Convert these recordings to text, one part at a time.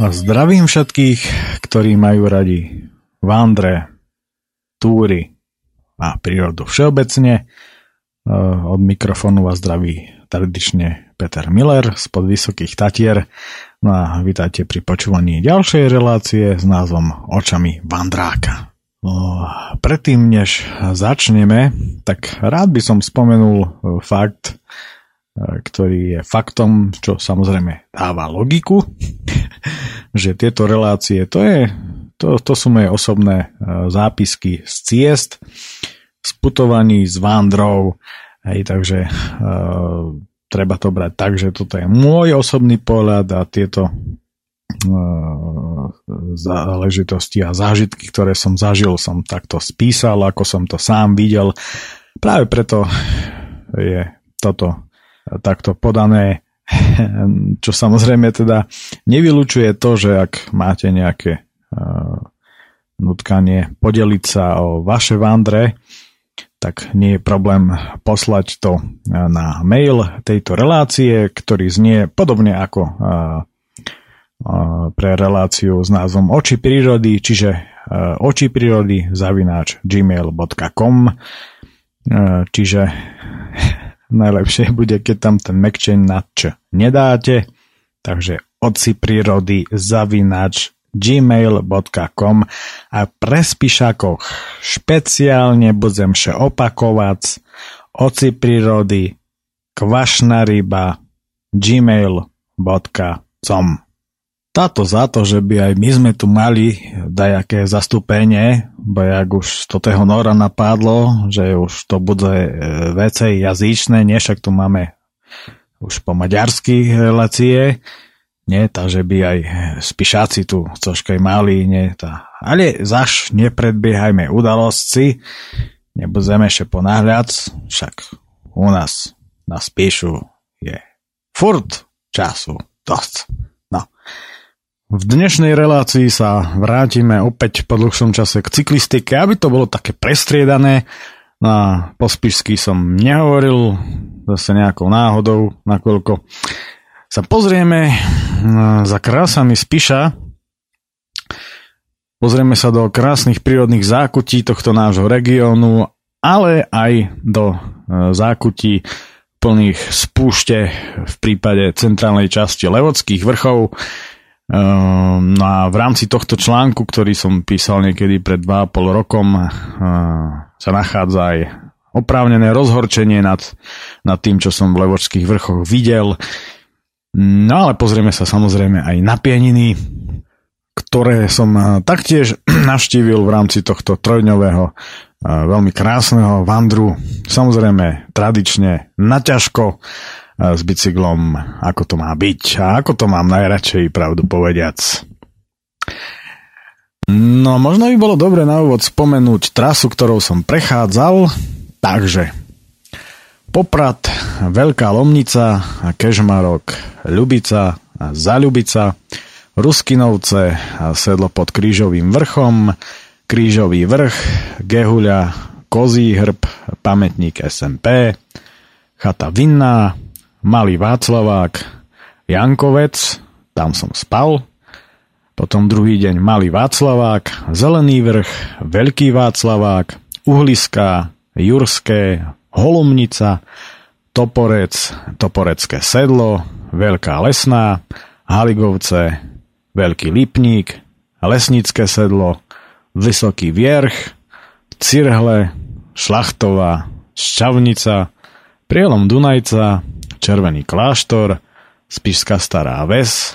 Zdravím všetkých, ktorí majú radi vandre, túry a prírodu všeobecne. E, od mikrofónu vás zdraví tradične Peter Miller z Vysokých Tatier. No a vítajte pri počúvaní ďalšej relácie s názvom Očami vandráka. No, predtým, než začneme, tak rád by som spomenul e, fakt, ktorý je faktom, čo samozrejme dáva logiku že tieto relácie, to, je, to, to sú moje osobné e, zápisky z ciest, z putovaní, z vándrov, hej, takže uh, treba to brať tak, že toto je môj osobný pohľad a tieto uh, záležitosti a zážitky, ktoré som zažil, som takto spísal, ako som to sám videl. Práve preto je toto takto podané čo samozrejme teda nevylučuje to, že ak máte nejaké uh, nutkanie podeliť sa o vaše vandre, tak nie je problém poslať to na mail tejto relácie, ktorý znie podobne ako uh, pre reláciu s názvom Oči prírody, čiže oči prírody zavináč gmail.com čiže Najlepšie bude, keď tam ten mekčeň na č nedáte. Takže oci prírody zavinač gmail.com a pre spíšakoch špeciálne budem še opakovac oci prírody kvašná ryba gmail.com táto za to, že by aj my sme tu mali dajaké zastúpenie, bo jak už z toho Nora napadlo, že už to bude vece jazyčné, nie však tu máme už po maďarsky relácie, nie, takže by aj spišáci tu cožkaj mali, nie, tá. ale zaš nepredbiehajme udalosti, nebudeme ešte ponáhľať, však u nás na spíšu je furt času dosť. V dnešnej relácii sa vrátime opäť po dlhšom čase k cyklistike, aby to bolo také prestriedané. Na pospišsky som nehovoril, zase nejakou náhodou, nakoľko sa pozrieme za krásami Spiša. Pozrieme sa do krásnych prírodných zákutí tohto nášho regiónu, ale aj do e, zákutí plných spúšte v prípade centrálnej časti Levodských vrchov, no a v rámci tohto článku, ktorý som písal niekedy pred 2,5 rokom, ehm, sa nachádza aj oprávnené rozhorčenie nad, nad tým, čo som v Levočských vrchoch videl. No ale pozrieme sa samozrejme aj na pieniny, ktoré som eh, taktiež navštívil v rámci tohto trojdňového eh, veľmi krásneho vandru. Samozrejme tradične naťažko, s bicyklom, ako to má byť a ako to mám najradšej, pravdu povediac. No, možno by bolo dobre na úvod spomenúť trasu, ktorou som prechádzal. Takže, Poprad, Veľká Lomnica, Kežmarok, Ľubica, Zaľubica, Ruskinovce, sedlo pod Krížovým vrchom, Krížový vrch, Gehuľa, Kozí hrb, pamätník SMP, Chata Vinná, Malý Václavák, Jankovec, tam som spal, potom druhý deň Malý Václavák, Zelený vrch, Veľký Václavák, Uhliská, Jurské, Holumnica, Toporec, Toporecké sedlo, Veľká lesná, Haligovce, Veľký Lipník, Lesnické sedlo, Vysoký vierch, Cirhle, Šlachtová, Šťavnica, Prielom Dunajca, Červený kláštor, Spišská stará ves,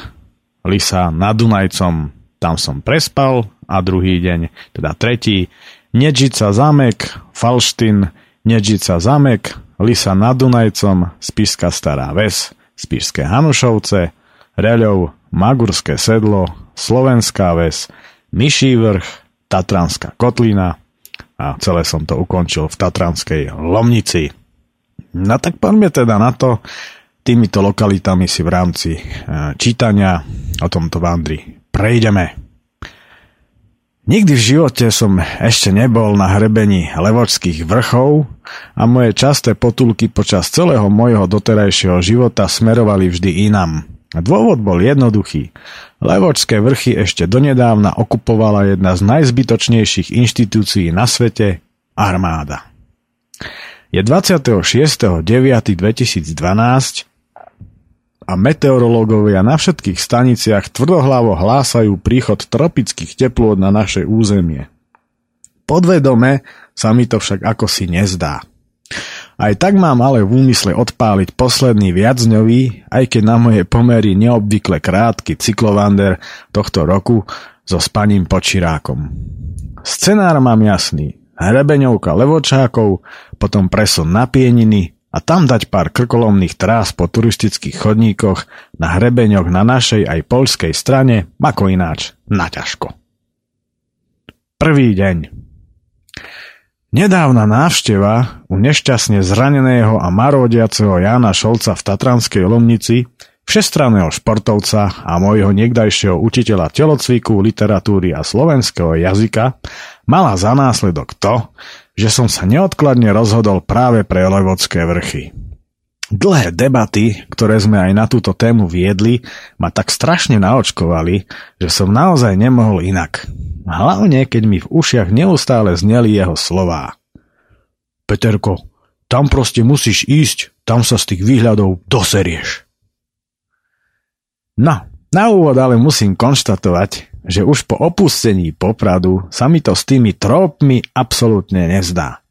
Lisa nad Dunajcom, tam som prespal a druhý deň, teda tretí, Nedžica zámek, Falštin, Nedžica zámek, Lisa nad Dunajcom, Spišská stará ves, Spišské Hanušovce, Reľov, Magurské sedlo, Slovenská ves, Myší vrch, Tatranská kotlina a celé som to ukončil v Tatranskej Lomnici. No tak poďme teda na to, týmito lokalitami si v rámci e, čítania o tomto vandri prejdeme. Nikdy v živote som ešte nebol na hrebení levočských vrchov a moje časté potulky počas celého môjho doterajšieho života smerovali vždy inam. Dôvod bol jednoduchý. Levočské vrchy ešte donedávna okupovala jedna z najzbytočnejších inštitúcií na svete – armáda. Je 26.9.2012 a meteorológovia na všetkých staniciach tvrdohlavo hlásajú príchod tropických teplôt na naše územie. Podvedome sa mi to však ako si nezdá. Aj tak mám ale v úmysle odpáliť posledný viacňový, aj keď na moje pomery neobvykle krátky cyklovander tohto roku so spaním počirákom. Scenár mám jasný. Hrebeňovka levočákov, potom presun na pieniny a tam dať pár krkolomných trás po turistických chodníkoch na hrebeňoch na našej aj poľskej strane, ako ináč, naťažko. Prvý deň. Nedávna návšteva u nešťastne zraneného a marodiaceho Jana Šolca v Tatranskej Lomnici, všestranného športovca a môjho niekdajšieho učiteľa telocviku, literatúry a slovenského jazyka, mala za následok to, že som sa neodkladne rozhodol práve pre Levodské vrchy. Dlhé debaty, ktoré sme aj na túto tému viedli, ma tak strašne naočkovali, že som naozaj nemohol inak. Hlavne, keď mi v ušiach neustále zneli jeho slová. Peterko, tam proste musíš ísť, tam sa z tých výhľadov doserieš. No, na úvod ale musím konštatovať, že už po opustení Popradu sa mi to s tými trópmi absolútne nezdá.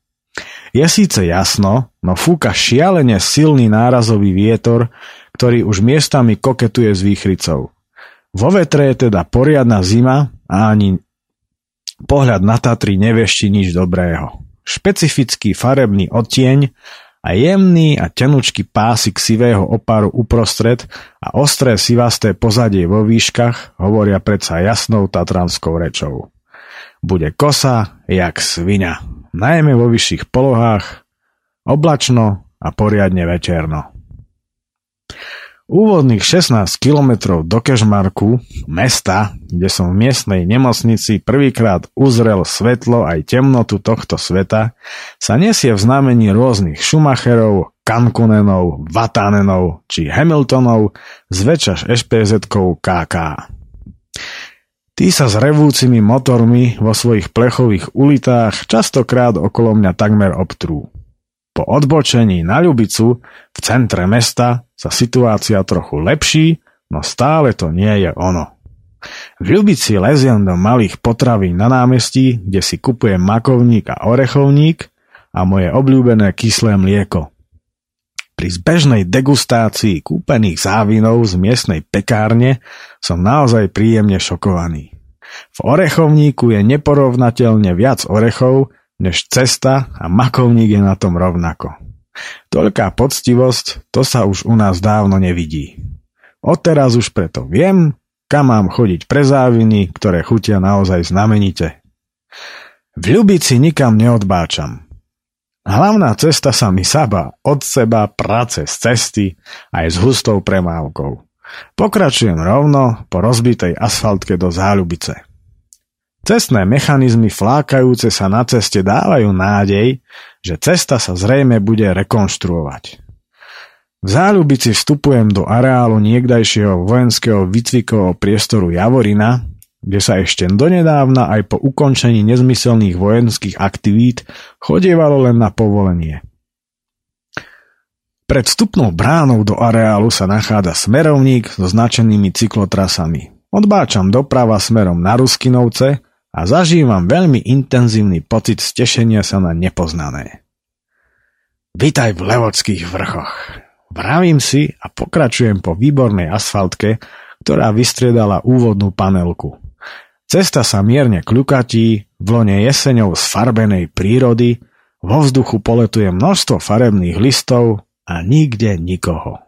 Je síce jasno, no fúka šialene silný nárazový vietor, ktorý už miestami koketuje s výchricou. Vo vetre je teda poriadna zima a ani Pohľad na Tatry nevešti nič dobrého. Špecifický farebný odtieň a jemný a tenučký pásik sivého oparu uprostred a ostré sivasté pozadie vo výškach hovoria predsa jasnou tatranskou rečou. Bude kosa jak svinia, najmä vo vyšších polohách, oblačno a poriadne veterno. Úvodných 16 kilometrov do Kežmarku, mesta, kde som v miestnej nemocnici prvýkrát uzrel svetlo aj temnotu tohto sveta, sa nesie v znamení rôznych Schumacherov, Kankunenov, Vatanenov či Hamiltonov, zväčšaš SPZ-kou KK. Tí sa s revúcimi motormi vo svojich plechových ulitách častokrát okolo mňa takmer obtrú. Po odbočení na Ľubicu v centre mesta sa situácia trochu lepší, no stále to nie je ono. V Ľubici leziem do malých potravín na námestí, kde si kupujem makovník a orechovník a moje obľúbené kyslé mlieko. Pri zbežnej degustácii kúpených závinov z miestnej pekárne som naozaj príjemne šokovaný. V orechovníku je neporovnateľne viac orechov, než cesta a makovník je na tom rovnako. Toľká poctivosť, to sa už u nás dávno nevidí. Odteraz už preto viem, kam mám chodiť pre záviny, ktoré chutia naozaj znamenite. V Ľubici nikam neodbáčam. Hlavná cesta sa mi saba od seba prace z cesty aj s hustou premávkou. Pokračujem rovno po rozbitej asfaltke do Záľubice. Cestné mechanizmy flákajúce sa na ceste dávajú nádej, že cesta sa zrejme bude rekonštruovať. V záľubici vstupujem do areálu niekdajšieho vojenského výcvikového priestoru Javorina, kde sa ešte donedávna aj po ukončení nezmyselných vojenských aktivít chodievalo len na povolenie. Pred vstupnou bránou do areálu sa nachádza smerovník so značenými cyklotrasami. Odbáčam doprava smerom na Ruskinovce a zažívam veľmi intenzívny pocit stešenia sa na nepoznané. Vítaj v Levodských vrchoch. Vravím si a pokračujem po výbornej asfaltke, ktorá vystriedala úvodnú panelku. Cesta sa mierne kľukatí, v lone jeseňov z farbenej prírody, vo vzduchu poletuje množstvo farebných listov a nikde nikoho.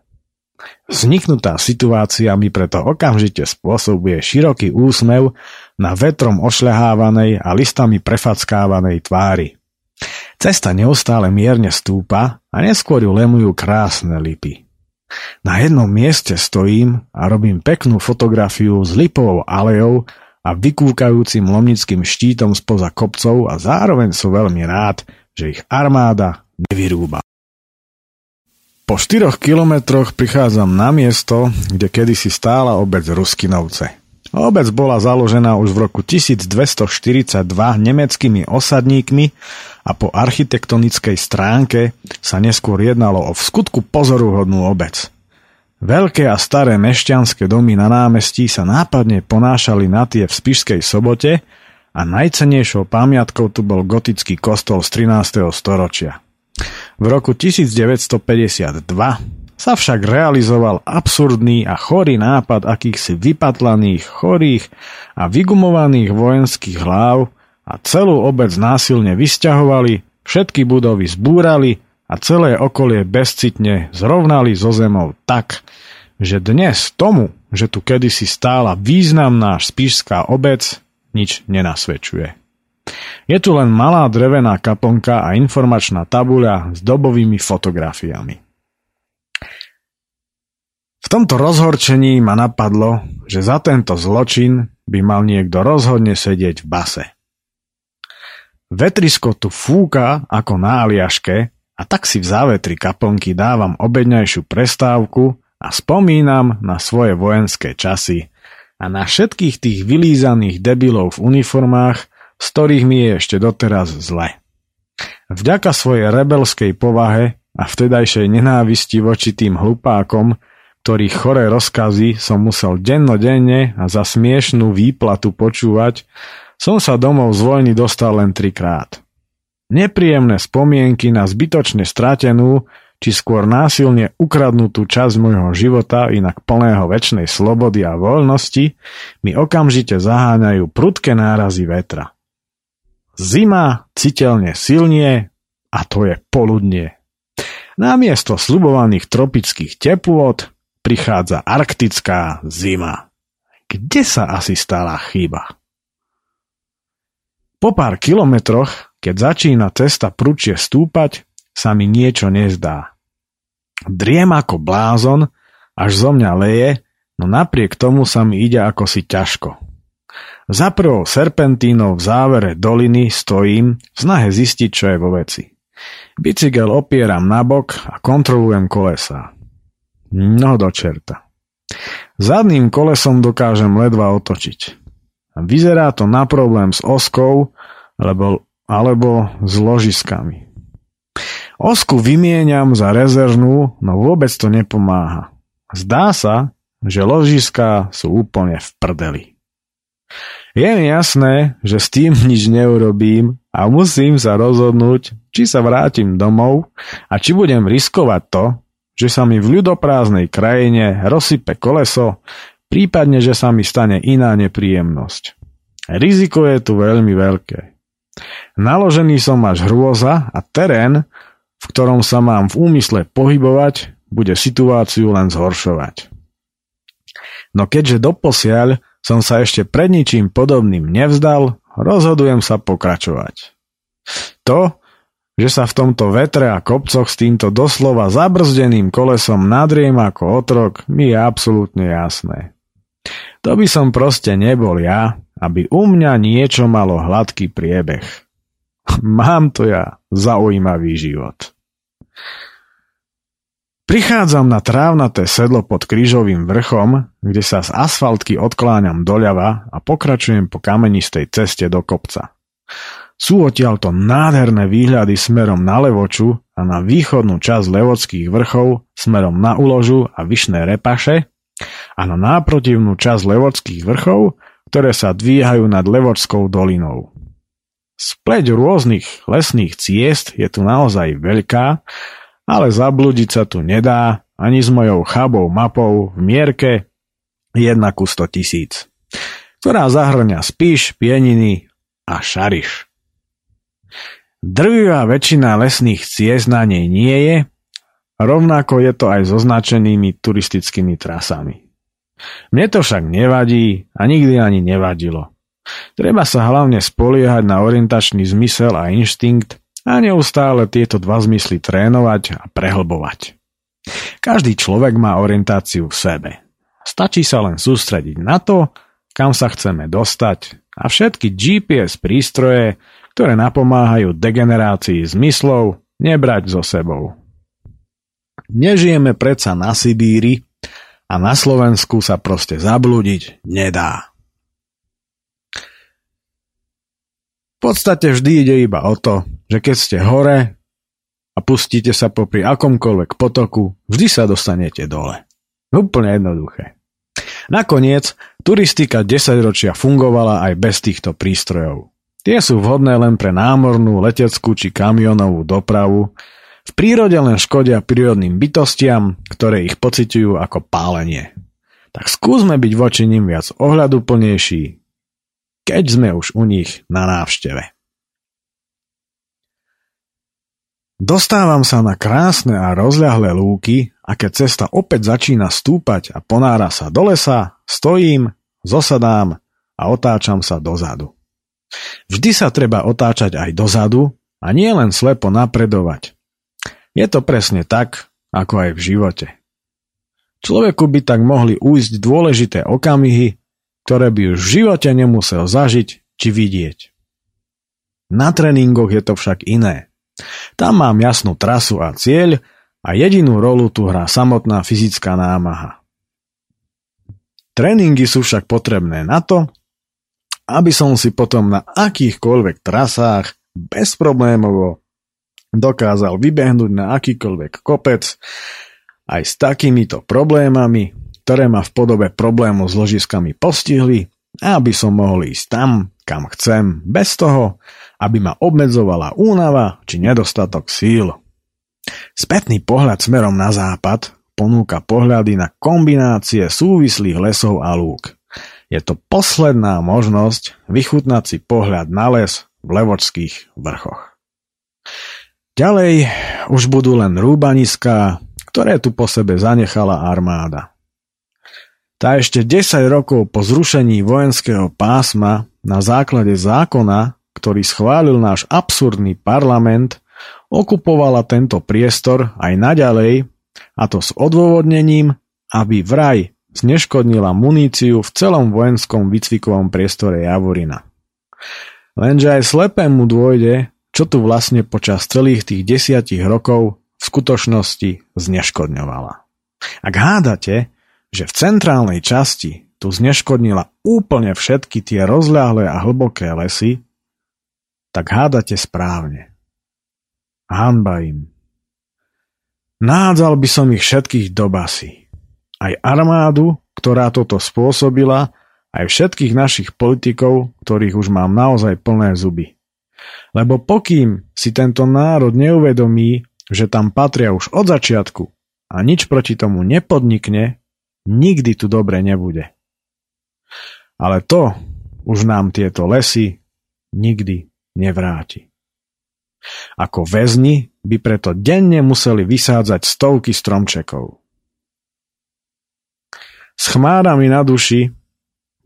Vzniknutá situácia mi preto okamžite spôsobuje široký úsmev na vetrom ošľahávanej a listami prefackávanej tvári. Cesta neustále mierne stúpa a neskôr ju lemujú krásne lipy. Na jednom mieste stojím a robím peknú fotografiu s lipovou alejou a vykúkajúcim lomnickým štítom spoza kopcov a zároveň som veľmi rád, že ich armáda nevyrúba. Po 4 kilometroch prichádzam na miesto, kde kedysi stála obec Ruskinovce. Obec bola založená už v roku 1242 nemeckými osadníkmi a po architektonickej stránke sa neskôr jednalo o v skutku pozoruhodnú obec. Veľké a staré mešťanské domy na námestí sa nápadne ponášali na tie v Spišskej sobote a najcenejšou pamiatkou tu bol gotický kostol z 13. storočia. V roku 1952 sa však realizoval absurdný a chorý nápad akýchsi vypatlaných, chorých a vygumovaných vojenských hlav a celú obec násilne vysťahovali, všetky budovy zbúrali a celé okolie bezcitne zrovnali zo zemou tak, že dnes tomu, že tu kedysi stála významná spíšská obec, nič nenasvedčuje. Je tu len malá drevená kaplnka a informačná tabuľa s dobovými fotografiami. V tomto rozhorčení ma napadlo, že za tento zločin by mal niekto rozhodne sedieť v base. Vetrisko tu fúka ako na Aliaške a tak si v závetri kaplnky dávam obedňajšiu prestávku a spomínam na svoje vojenské časy a na všetkých tých vylízaných debilov v uniformách, z ktorých mi je ešte doteraz zle. Vďaka svojej rebelskej povahe a vtedajšej nenávisti voči tým hlupákom ktorých choré rozkazy som musel dennodenne a za smiešnú výplatu počúvať, som sa domov z vojny dostal len trikrát. Nepríjemné spomienky na zbytočne stratenú, či skôr násilne ukradnutú časť môjho života, inak plného väčšnej slobody a voľnosti, mi okamžite zaháňajú prudké nárazy vetra. Zima citeľne silnie a to je poludnie. Namiesto slubovaných tropických teplôt prichádza arktická zima. Kde sa asi stala chyba? Po pár kilometroch, keď začína cesta prúčie stúpať, sa mi niečo nezdá. Driem ako blázon, až zo mňa leje, no napriek tomu sa mi ide ako si ťažko. Za prvou serpentínou v závere doliny stojím v snahe zistiť, čo je vo veci. Bicykel opieram na bok a kontrolujem kolesa. No do čerta. Zadným kolesom dokážem ledva otočiť. Vyzerá to na problém s oskou alebo, alebo s ložiskami. Osku vymieňam za rezervnú, no vôbec to nepomáha. Zdá sa, že ložiská sú úplne v prdeli. Je mi jasné, že s tým nič neurobím a musím sa rozhodnúť, či sa vrátim domov a či budem riskovať to, že sa mi v ľudoprázdnej krajine rozsype koleso, prípadne, že sa mi stane iná nepríjemnosť. Riziko je tu veľmi veľké. Naložený som až hrôza a terén, v ktorom sa mám v úmysle pohybovať, bude situáciu len zhoršovať. No keďže doposiaľ som sa ešte pred ničím podobným nevzdal, rozhodujem sa pokračovať. To, že sa v tomto vetre a kopcoch s týmto doslova zabrzdeným kolesom nadriem ako otrok, mi je absolútne jasné. To by som proste nebol ja, aby u mňa niečo malo hladký priebeh. Mám to ja zaujímavý život. Prichádzam na trávnaté sedlo pod krížovým vrchom, kde sa z asfaltky odkláňam doľava a pokračujem po kamenistej ceste do kopca. Sú odtiaľto nádherné výhľady smerom na Levoču a na východnú časť Levockých vrchov smerom na Uložu a Vyšné Repaše a na náprotivnú časť Levockých vrchov, ktoré sa dvíhajú nad Levočskou dolinou. Spleť rôznych lesných ciest je tu naozaj veľká, ale zablúdiť sa tu nedá ani s mojou chabou mapou v mierke 1 ku 100 tisíc, ktorá zahrňa Spíš, Pieniny a Šariš. Drvivá väčšina lesných ciest na nej nie je, rovnako je to aj so značenými turistickými trasami. Mne to však nevadí a nikdy ani nevadilo. Treba sa hlavne spoliehať na orientačný zmysel a inštinkt a neustále tieto dva zmysly trénovať a prehlbovať. Každý človek má orientáciu v sebe. Stačí sa len sústrediť na to, kam sa chceme dostať a všetky GPS prístroje, ktoré napomáhajú degenerácii zmyslov, nebrať so sebou. Nežijeme predsa na Sibíri a na Slovensku sa proste zablúdiť nedá. V podstate vždy ide iba o to, že keď ste hore a pustíte sa popri akomkoľvek potoku, vždy sa dostanete dole. Úplne jednoduché. Nakoniec, turistika 10 ročia fungovala aj bez týchto prístrojov. Tie sú vhodné len pre námornú, leteckú či kamionovú dopravu, v prírode len škodia prírodným bytostiam, ktoré ich pociťujú ako pálenie. Tak skúsme byť voči nim viac ohľaduplnejší, keď sme už u nich na návšteve. Dostávam sa na krásne a rozľahlé lúky a keď cesta opäť začína stúpať a ponára sa do lesa, stojím, zosadám a otáčam sa dozadu. Vždy sa treba otáčať aj dozadu a nie len slepo napredovať. Je to presne tak, ako aj v živote. Človeku by tak mohli ujsť dôležité okamihy, ktoré by už v živote nemusel zažiť či vidieť. Na tréningoch je to však iné. Tam mám jasnú trasu a cieľ a jedinú rolu tu hrá samotná fyzická námaha. Tréningy sú však potrebné na to, aby som si potom na akýchkoľvek trasách bezproblémovo dokázal vybehnúť na akýkoľvek kopec aj s takýmito problémami, ktoré ma v podobe problému s ložiskami postihli, aby som mohol ísť tam, kam chcem, bez toho, aby ma obmedzovala únava či nedostatok síl. Spätný pohľad smerom na západ ponúka pohľady na kombinácie súvislých lesov a lúk. Je to posledná možnosť vychutnať si pohľad na les v Levočských vrchoch. Ďalej už budú len rúbaniská, ktoré tu po sebe zanechala armáda. Tá ešte 10 rokov po zrušení vojenského pásma na základe zákona, ktorý schválil náš absurdný parlament, okupovala tento priestor aj naďalej, a to s odôvodnením, aby vraj zneškodnila muníciu v celom vojenskom výcvikovom priestore Javorina. Lenže aj slepému dôjde, čo tu vlastne počas celých tých desiatich rokov v skutočnosti zneškodňovala. Ak hádate, že v centrálnej časti tu zneškodnila úplne všetky tie rozľahlé a hlboké lesy, tak hádate správne. Hanba im. Nádzal by som ich všetkých do basy. Aj armádu, ktorá toto spôsobila, aj všetkých našich politikov, ktorých už mám naozaj plné zuby. Lebo pokým si tento národ neuvedomí, že tam patria už od začiatku a nič proti tomu nepodnikne, nikdy tu dobre nebude. Ale to už nám tieto lesy nikdy nevráti. Ako väzni by preto denne museli vysádzať stovky stromčekov. S chmárami na duši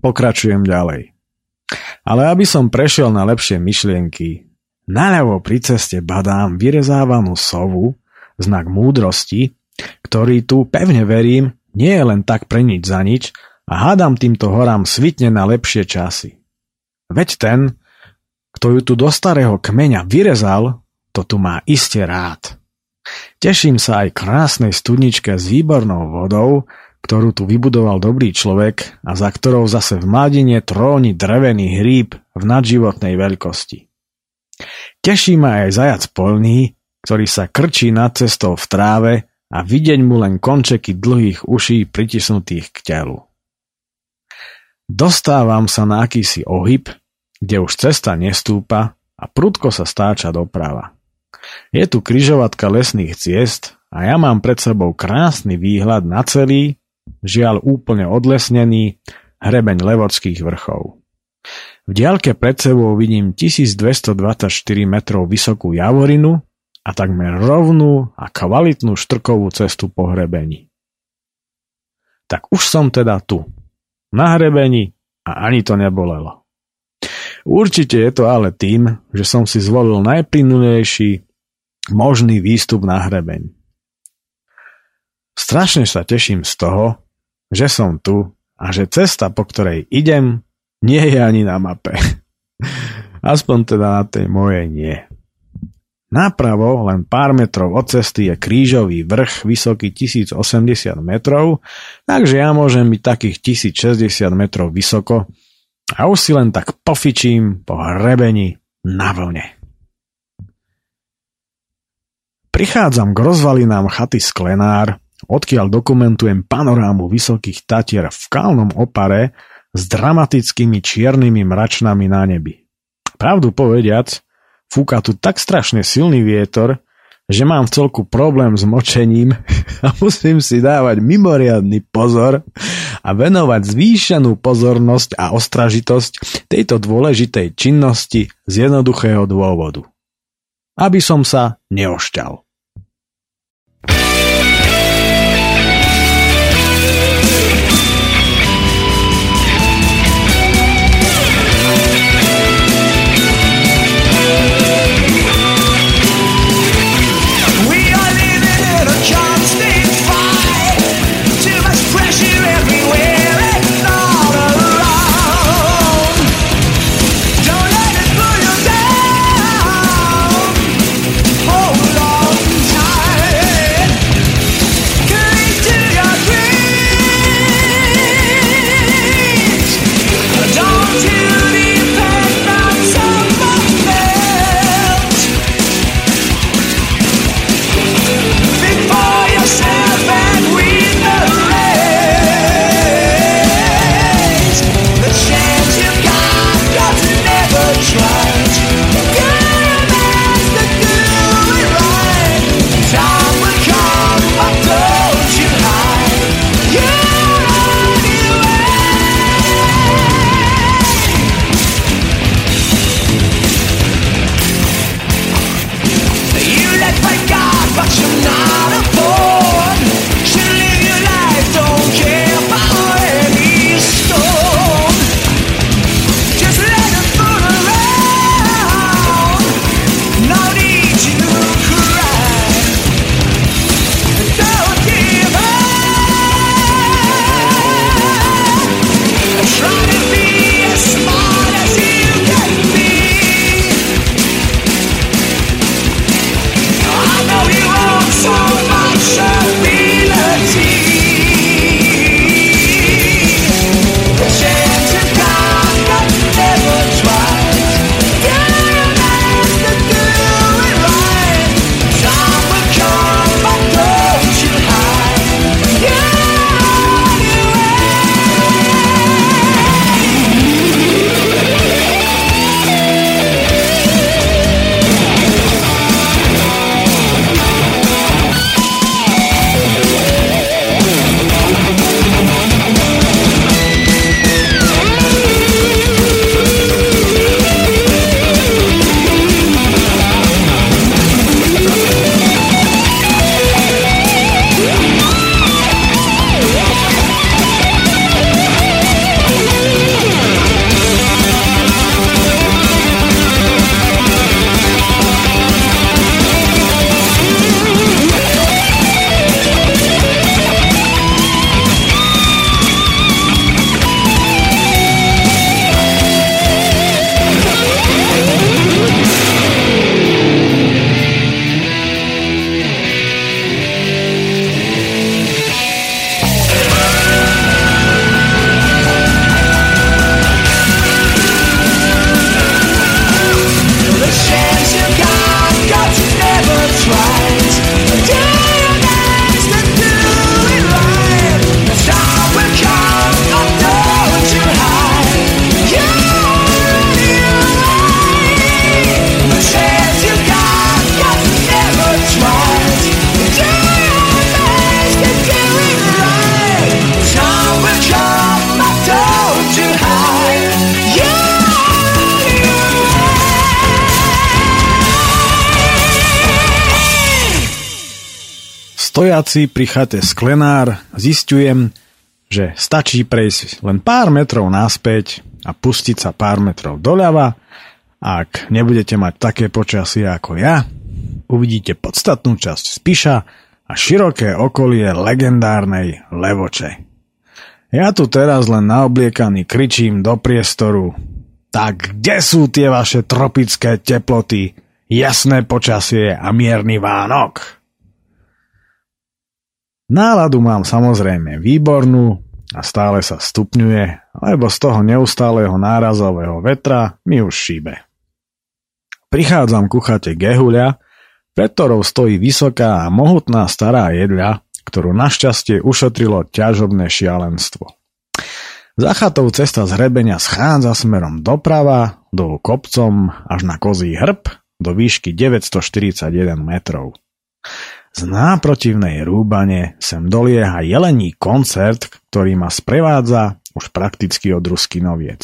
pokračujem ďalej. Ale aby som prešiel na lepšie myšlienky, naľavo pri ceste badám vyrezávanú sovu, znak múdrosti, ktorý tu, pevne verím, nie je len tak pre nič za nič a hádam týmto horám svitne na lepšie časy. Veď ten, kto ju tu do starého kmeňa vyrezal, to tu má iste rád. Teším sa aj krásnej studničke s výbornou vodou, ktorú tu vybudoval dobrý človek a za ktorou zase v mladine tróni drevený hríb v nadživotnej veľkosti. Teší ma aj zajac polný, ktorý sa krčí nad cestou v tráve a videň mu len končeky dlhých uší pritisnutých k telu. Dostávam sa na akýsi ohyb, kde už cesta nestúpa a prudko sa stáča doprava. Je tu kryžovatka lesných ciest a ja mám pred sebou krásny výhľad na celý, žiaľ úplne odlesnený, hrebeň Levodských vrchov. V diaľke pred sebou vidím 1224 metrov vysokú javorinu a takmer rovnú a kvalitnú štrkovú cestu po hrebení. Tak už som teda tu, na hrebení a ani to nebolelo. Určite je to ale tým, že som si zvolil najplynulejší možný výstup na hrebeň. Strašne sa teším z toho, že som tu a že cesta, po ktorej idem, nie je ani na mape. Aspoň teda na tej mojej nie. Napravo, len pár metrov od cesty, je krížový vrch vysoký 1080 metrov, takže ja môžem byť takých 1060 metrov vysoko a už si len tak pofičím po hrebení na vlne. Prichádzam k rozvalinám chaty Sklenár, odkiaľ dokumentujem panorámu vysokých tatier v kalnom opare s dramatickými čiernymi mračnami na nebi. Pravdu povediac, Fúka tu tak strašne silný vietor, že mám celku problém s močením a musím si dávať mimoriadný pozor a venovať zvýšenú pozornosť a ostražitosť tejto dôležitej činnosti z jednoduchého dôvodu. Aby som sa neošťal. Stojaci pri chate Sklenár zistujem, že stačí prejsť len pár metrov naspäť a pustiť sa pár metrov doľava. Ak nebudete mať také počasie ako ja, uvidíte podstatnú časť Spiša a široké okolie legendárnej Levoče. Ja tu teraz len naobliekaný kričím do priestoru. Tak kde sú tie vaše tropické teploty? jasné počasie a mierny Vánok. Náladu mám samozrejme výbornú a stále sa stupňuje, lebo z toho neustáleho nárazového vetra mi už šíbe. Prichádzam ku chate Gehuľa, pred ktorou stojí vysoká a mohutná stará jedľa, ktorú našťastie ušetrilo ťažobné šialenstvo. Za chatou cesta z hrebenia schádza smerom doprava, dolu kopcom až na kozí hrb do výšky 941 metrov. Z náprotivnej rúbane sem dolieha jelení koncert, ktorý ma sprevádza už prakticky od Ruskinoviec.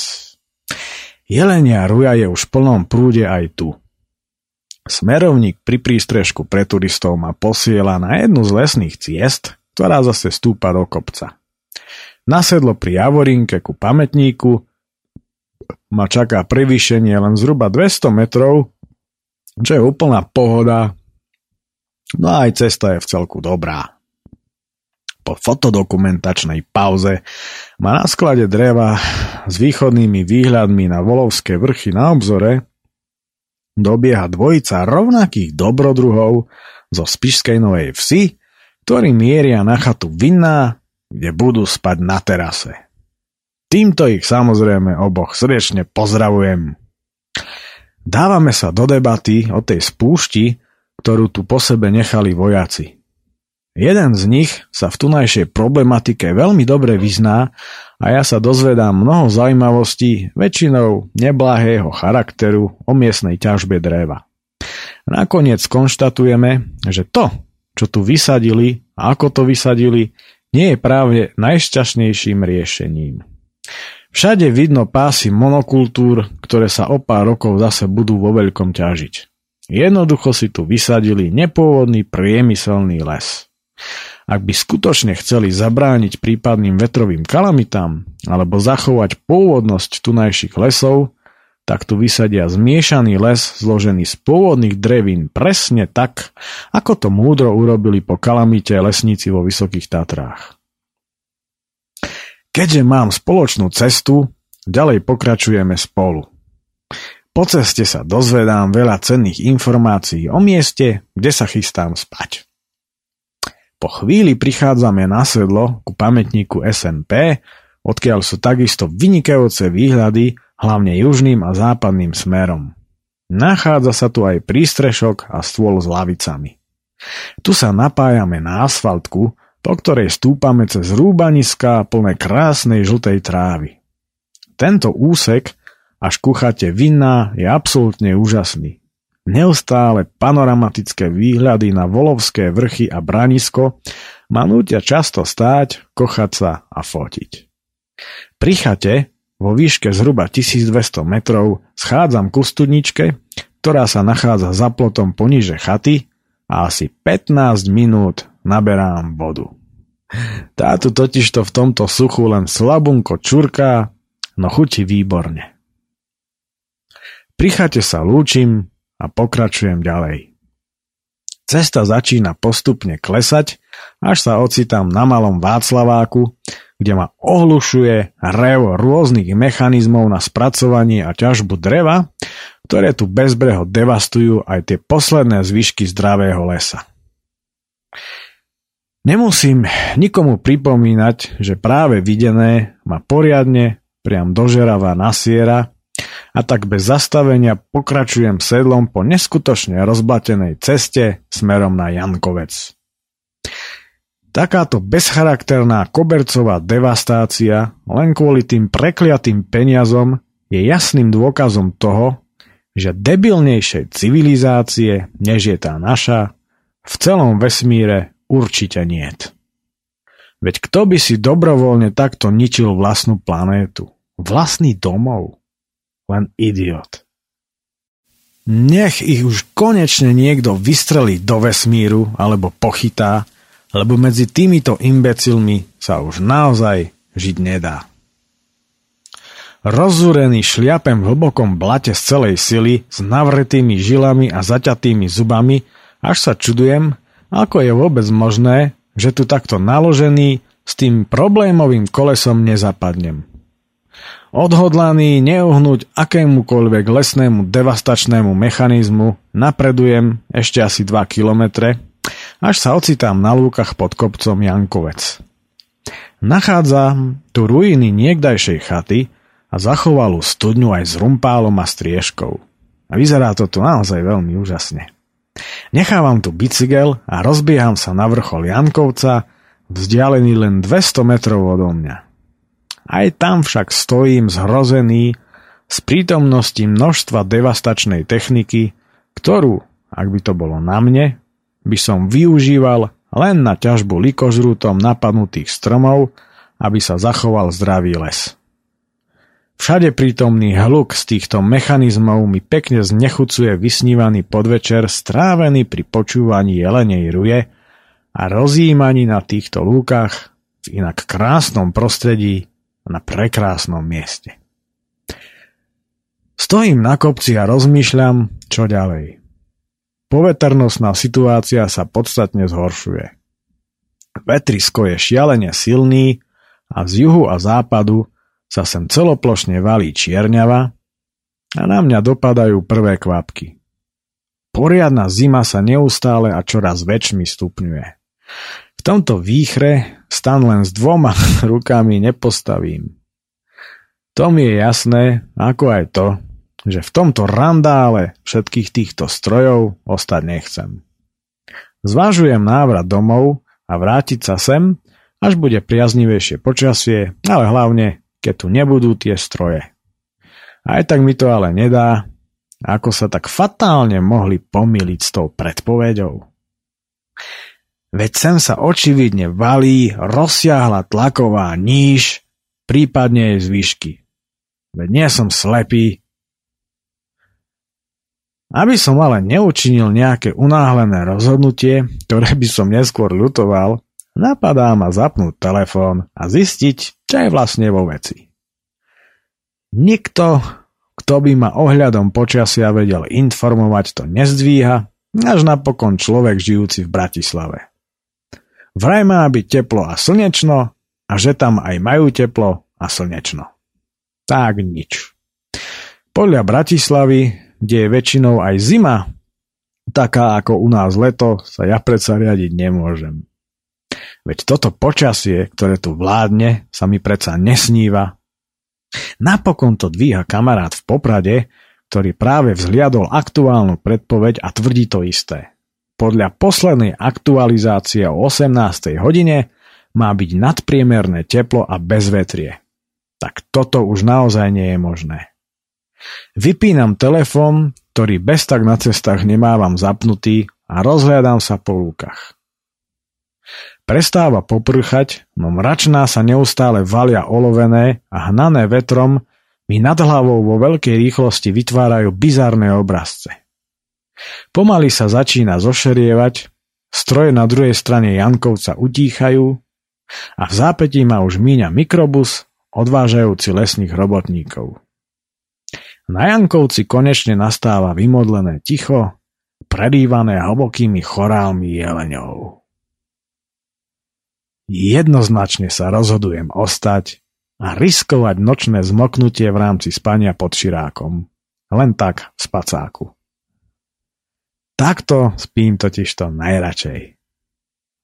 Jelenia ruja je už v plnom prúde aj tu. Smerovník pri prístrežku pre turistov ma posiela na jednu z lesných ciest, ktorá zase stúpa do kopca. Nasedlo pri Javorinke ku pamätníku ma čaká prevýšenie len zhruba 200 metrov, čo je úplná pohoda, no a aj cesta je v celku dobrá. Po fotodokumentačnej pauze ma na sklade dreva s východnými výhľadmi na volovské vrchy na obzore dobieha dvojica rovnakých dobrodruhov zo Spišskej Novej Vsi, ktorí mieria na chatu Vinná kde budú spať na terase. Týmto ich samozrejme oboch srdečne pozdravujem. Dávame sa do debaty o tej spúšti, ktorú tu po sebe nechali vojaci. Jeden z nich sa v tunajšej problematike veľmi dobre vyzná a ja sa dozvedám mnoho zaujímavostí, väčšinou neblahého charakteru o miestnej ťažbe dreva. Nakoniec konštatujeme, že to, čo tu vysadili a ako to vysadili, nie je práve najšťastnejším riešením. Všade vidno pásy monokultúr, ktoré sa o pár rokov zase budú vo veľkom ťažiť. Jednoducho si tu vysadili nepôvodný priemyselný les. Ak by skutočne chceli zabrániť prípadným vetrovým kalamitám alebo zachovať pôvodnosť tunajších lesov, tak tu vysadia zmiešaný les zložený z pôvodných drevín presne tak, ako to múdro urobili po kalamite lesníci vo Vysokých Tatrách. Keďže mám spoločnú cestu, ďalej pokračujeme spolu. Po ceste sa dozvedám veľa cenných informácií o mieste, kde sa chystám spať. Po chvíli prichádzame na sedlo ku pamätníku SNP, odkiaľ sú takisto vynikajúce výhľady hlavne južným a západným smerom. Nachádza sa tu aj prístrešok a stôl s lavicami. Tu sa napájame na asfaltku, po ktorej stúpame cez rúbaniska plné krásnej žltej trávy. Tento úsek až kuchate vinná je absolútne úžasný. Neustále panoramatické výhľady na volovské vrchy a branisko ma nútia často stáť, kochať sa a fotiť. Pri chate vo výške zhruba 1200 metrov schádzam ku studničke, ktorá sa nachádza za plotom poniže chaty a asi 15 minút naberám vodu. Tátu totižto v tomto suchu len slabunko čurká, no chutí výborne. Pri sa lúčim a pokračujem ďalej. Cesta začína postupne klesať, až sa ocitám na malom Václaváku, kde ma ohlušuje rev rôznych mechanizmov na spracovanie a ťažbu dreva, ktoré tu bezbreho devastujú aj tie posledné zvyšky zdravého lesa. Nemusím nikomu pripomínať, že práve videné ma poriadne priam dožeravá nasiera a tak bez zastavenia pokračujem sedlom po neskutočne rozblatenej ceste smerom na Jankovec. Takáto bezcharakterná kobercová devastácia len kvôli tým prekliatým peniazom je jasným dôkazom toho, že debilnejšej civilizácie, než je tá naša, v celom vesmíre určite niet. Veď kto by si dobrovoľne takto ničil vlastnú planétu? Vlastný domov? Len idiot. Nech ich už konečne niekto vystrelí do vesmíru alebo pochytá lebo medzi týmito imbecilmi sa už naozaj žiť nedá. Rozúrený šliapem v hlbokom blate z celej sily, s navretými žilami a zaťatými zubami, až sa čudujem, ako je vôbec možné, že tu takto naložený s tým problémovým kolesom nezapadnem. Odhodlaný neuhnúť akémukoľvek lesnému devastačnému mechanizmu, napredujem ešte asi 2 kilometre, až sa ocitám na lúkach pod kopcom Jankovec. Nachádzam tu ruiny niekdajšej chaty a zachovalú studňu aj s rumpálom a strieškou. A vyzerá to tu naozaj veľmi úžasne. Nechávam tu bicykel a rozbieham sa na vrchol Jankovca, vzdialený len 200 metrov odo mňa. Aj tam však stojím zhrozený z prítomnosti množstva devastačnej techniky, ktorú, ak by to bolo na mne, by som využíval len na ťažbu likožrútom napadnutých stromov, aby sa zachoval zdravý les. Všade prítomný hluk z týchto mechanizmov mi pekne znechucuje vysnívaný podvečer strávený pri počúvaní jelenej ruje a rozjímaní na týchto lúkach v inak krásnom prostredí na prekrásnom mieste. Stojím na kopci a rozmýšľam, čo ďalej. Poveternostná situácia sa podstatne zhoršuje. Vetrisko je šialene silný a z juhu a západu sa sem celoplošne valí čierňava a na mňa dopadajú prvé kvapky. Poriadna zima sa neustále a čoraz väčšmi stupňuje. V tomto výchre stan len s dvoma rukami nepostavím. To mi je jasné, ako aj to, že v tomto randále všetkých týchto strojov ostať nechcem. Zvážujem návrat domov a vrátiť sa sem, až bude priaznivejšie počasie, ale hlavne, keď tu nebudú tie stroje. Aj tak mi to ale nedá, ako sa tak fatálne mohli pomýliť s tou predpovedou. Veď sem sa očividne valí rozsiahla tlaková níž, prípadne jej zvyšky. Veď nie som slepý. Aby som ale neučinil nejaké unáhlené rozhodnutie, ktoré by som neskôr ľutoval, napadá ma zapnúť telefón a zistiť, čo je vlastne vo veci. Nikto, kto by ma ohľadom počasia vedel informovať, to nezdvíha, až napokon človek žijúci v Bratislave. Vraj má byť teplo a slnečno a že tam aj majú teplo a slnečno. Tak nič. Podľa Bratislavy, kde je väčšinou aj zima, taká ako u nás leto, sa ja predsa riadiť nemôžem. Veď toto počasie, ktoré tu vládne, sa mi predsa nesníva. Napokon to dvíha kamarát v Poprade, ktorý práve vzhliadol aktuálnu predpoveď a tvrdí to isté. Podľa poslednej aktualizácie o 18. hodine má byť nadpriemerné teplo a bezvetrie. Tak toto už naozaj nie je možné. Vypínam telefón, ktorý bez tak na cestách nemávam zapnutý a rozhľadám sa po lúkach. Prestáva poprchať, no mračná sa neustále valia olovené a hnané vetrom mi nad hlavou vo veľkej rýchlosti vytvárajú bizarné obrazce. Pomaly sa začína zošerievať, stroje na druhej strane Jankovca utíchajú a v zápätí ma už míňa mikrobus, odvážajúci lesných robotníkov. Na Jankovci konečne nastáva vymodlené ticho, prerývané hlbokými chorálmi jeleňov. Jednoznačne sa rozhodujem ostať a riskovať nočné zmoknutie v rámci spania pod širákom. Len tak v spacáku. Takto spím totiž to najradšej.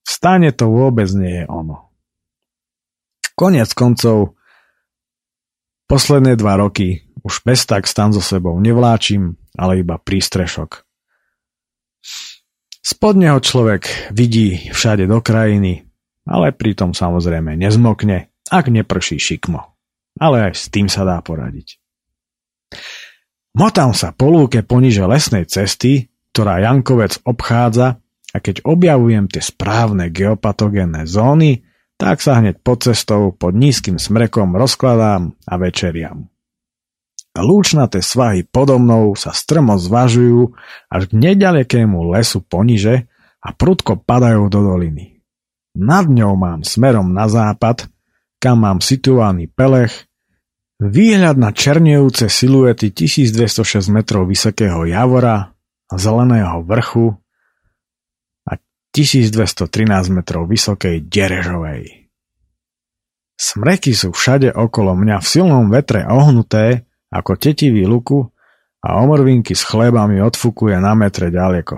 V stane to vôbec nie je ono. Konec koncov, posledné dva roky už bez tak stan so sebou nevláčim, ale iba prístrešok. Spod neho človek vidí všade do krajiny, ale pritom samozrejme nezmokne, ak neprší šikmo. Ale aj s tým sa dá poradiť. Motám sa po lúke poniže lesnej cesty, ktorá Jankovec obchádza a keď objavujem tie správne geopatogénne zóny, tak sa hneď pod cestou pod nízkym smrekom rozkladám a večeriam. Lúčnaté svahy podo mnou sa strmo zvažujú až k nedalekému lesu poniže a prudko padajú do doliny. Nad ňou mám smerom na západ, kam mám situovaný pelech, výhľad na černejúce siluety 1206 metrov vysokého javora zeleného vrchu a 1213 metrov vysokej Derežovej. Smreky sú všade okolo mňa v silnom vetre ohnuté ako tetivý luku a omrvinky s chlebami odfúkuje na metre ďaleko.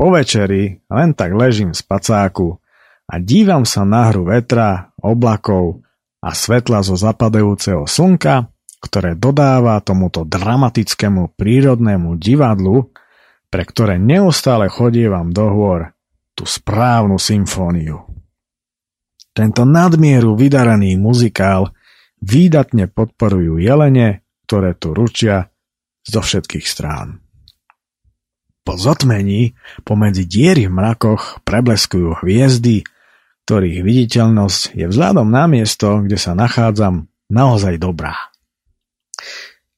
Po večeri len tak ležím v spacáku a dívam sa na hru vetra, oblakov a svetla zo zapadajúceho slnka, ktoré dodáva tomuto dramatickému prírodnému divadlu, pre ktoré neustále chodievam do hôr, tú správnu symfóniu. Tento nadmieru vydaraný muzikál výdatne podporujú jelene, ktoré tu ručia zo všetkých strán. Po zotmení pomedzi diery v mrakoch prebleskujú hviezdy, ktorých viditeľnosť je vzhľadom na miesto, kde sa nachádzam, naozaj dobrá.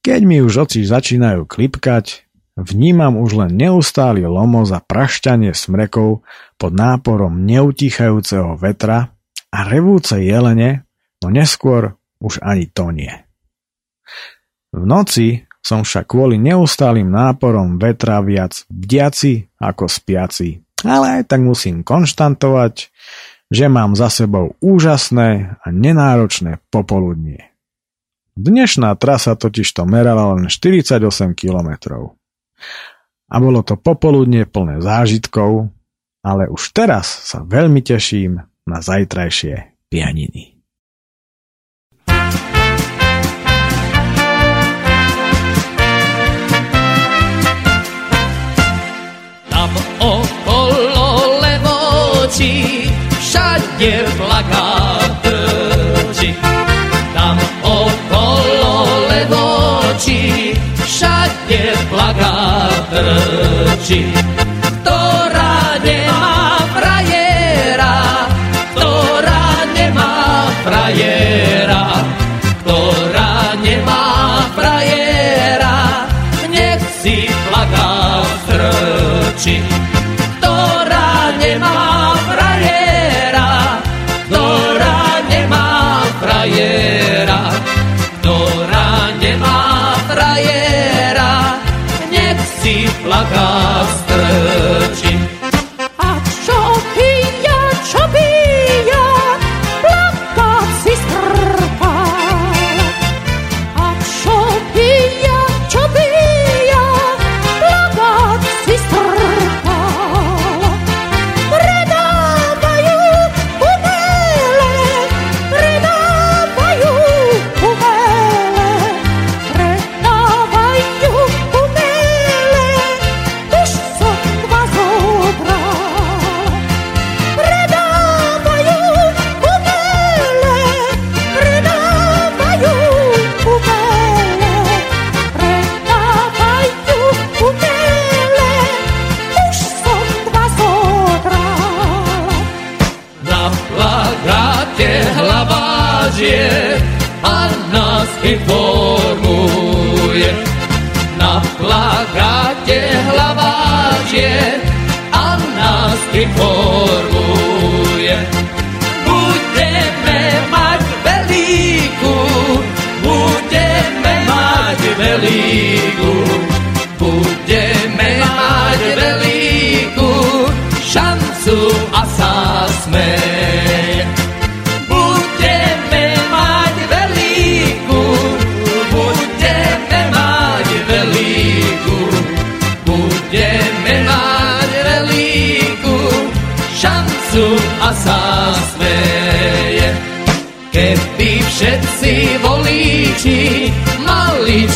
Keď mi už oči začínajú klipkať, vnímam už len neustály lomos a prašťanie smrekov pod náporom neutichajúceho vetra a revúce jelene, no neskôr už ani to nie. V noci som však kvôli neustálým náporom vetra viac bdiaci ako spiaci. Ale aj tak musím konštantovať, že mám za sebou úžasné a nenáročné popoludnie. Dnešná trasa totiž to merala len 48 km. A bolo to popoludne plné zážitkov, ale už teraz sa veľmi teším na zajtrajšie pianiny. oči, všade plakátoči. Tam okolo levoči, všade plakátoči. Ktorá nemá frajera, ktorá nemá frajera,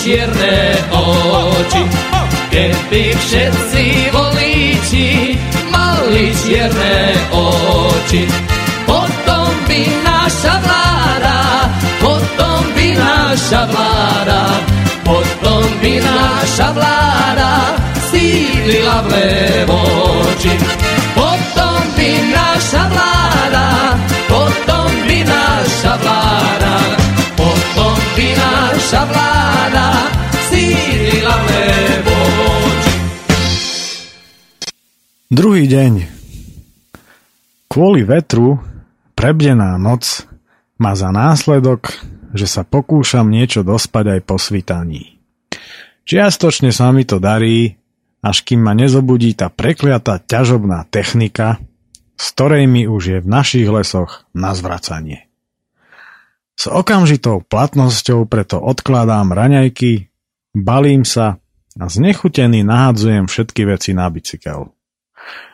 čierne oči. Keby všetci volíči mali čierne oči, potom by naša vláda, potom by naša vláda, potom by naša vláda sídlila v levoči. Naša vláda, potom by naša vláda, potom by naša vláda Druhý deň. Kvôli vetru prebdená noc má za následok, že sa pokúšam niečo dospať aj po svitaní. Čiastočne sa mi to darí, až kým ma nezobudí tá prekliatá ťažobná technika, s ktorej mi už je v našich lesoch na zvracanie. S okamžitou platnosťou preto odkladám raňajky, balím sa a znechutený nahadzujem všetky veci na bicykel.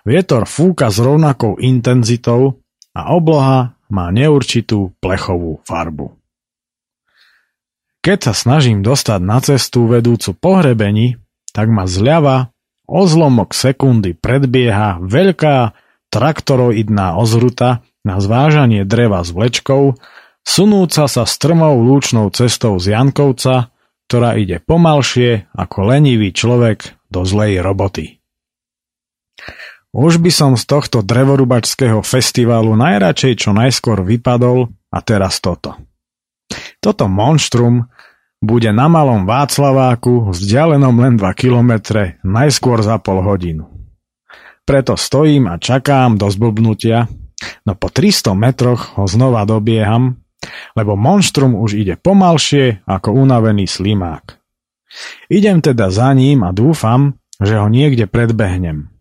Vietor fúka s rovnakou intenzitou a obloha má neurčitú plechovú farbu. Keď sa snažím dostať na cestu vedúcu pohrebení, tak ma zľava o zlomok sekundy predbieha veľká traktoroidná ozruta na zvážanie dreva s vlečkou, sunúca sa strmou lúčnou cestou z Jankovca, ktorá ide pomalšie ako lenivý človek do zlej roboty. Už by som z tohto drevorubačského festivalu najradšej čo najskôr vypadol a teraz toto. Toto monštrum bude na malom Václaváku, vzdialenom len 2 kilometre, najskôr za pol hodinu. Preto stojím a čakám do zblbnutia, no po 300 metroch ho znova dobieham, lebo monštrum už ide pomalšie ako unavený slimák. Idem teda za ním a dúfam, že ho niekde predbehnem.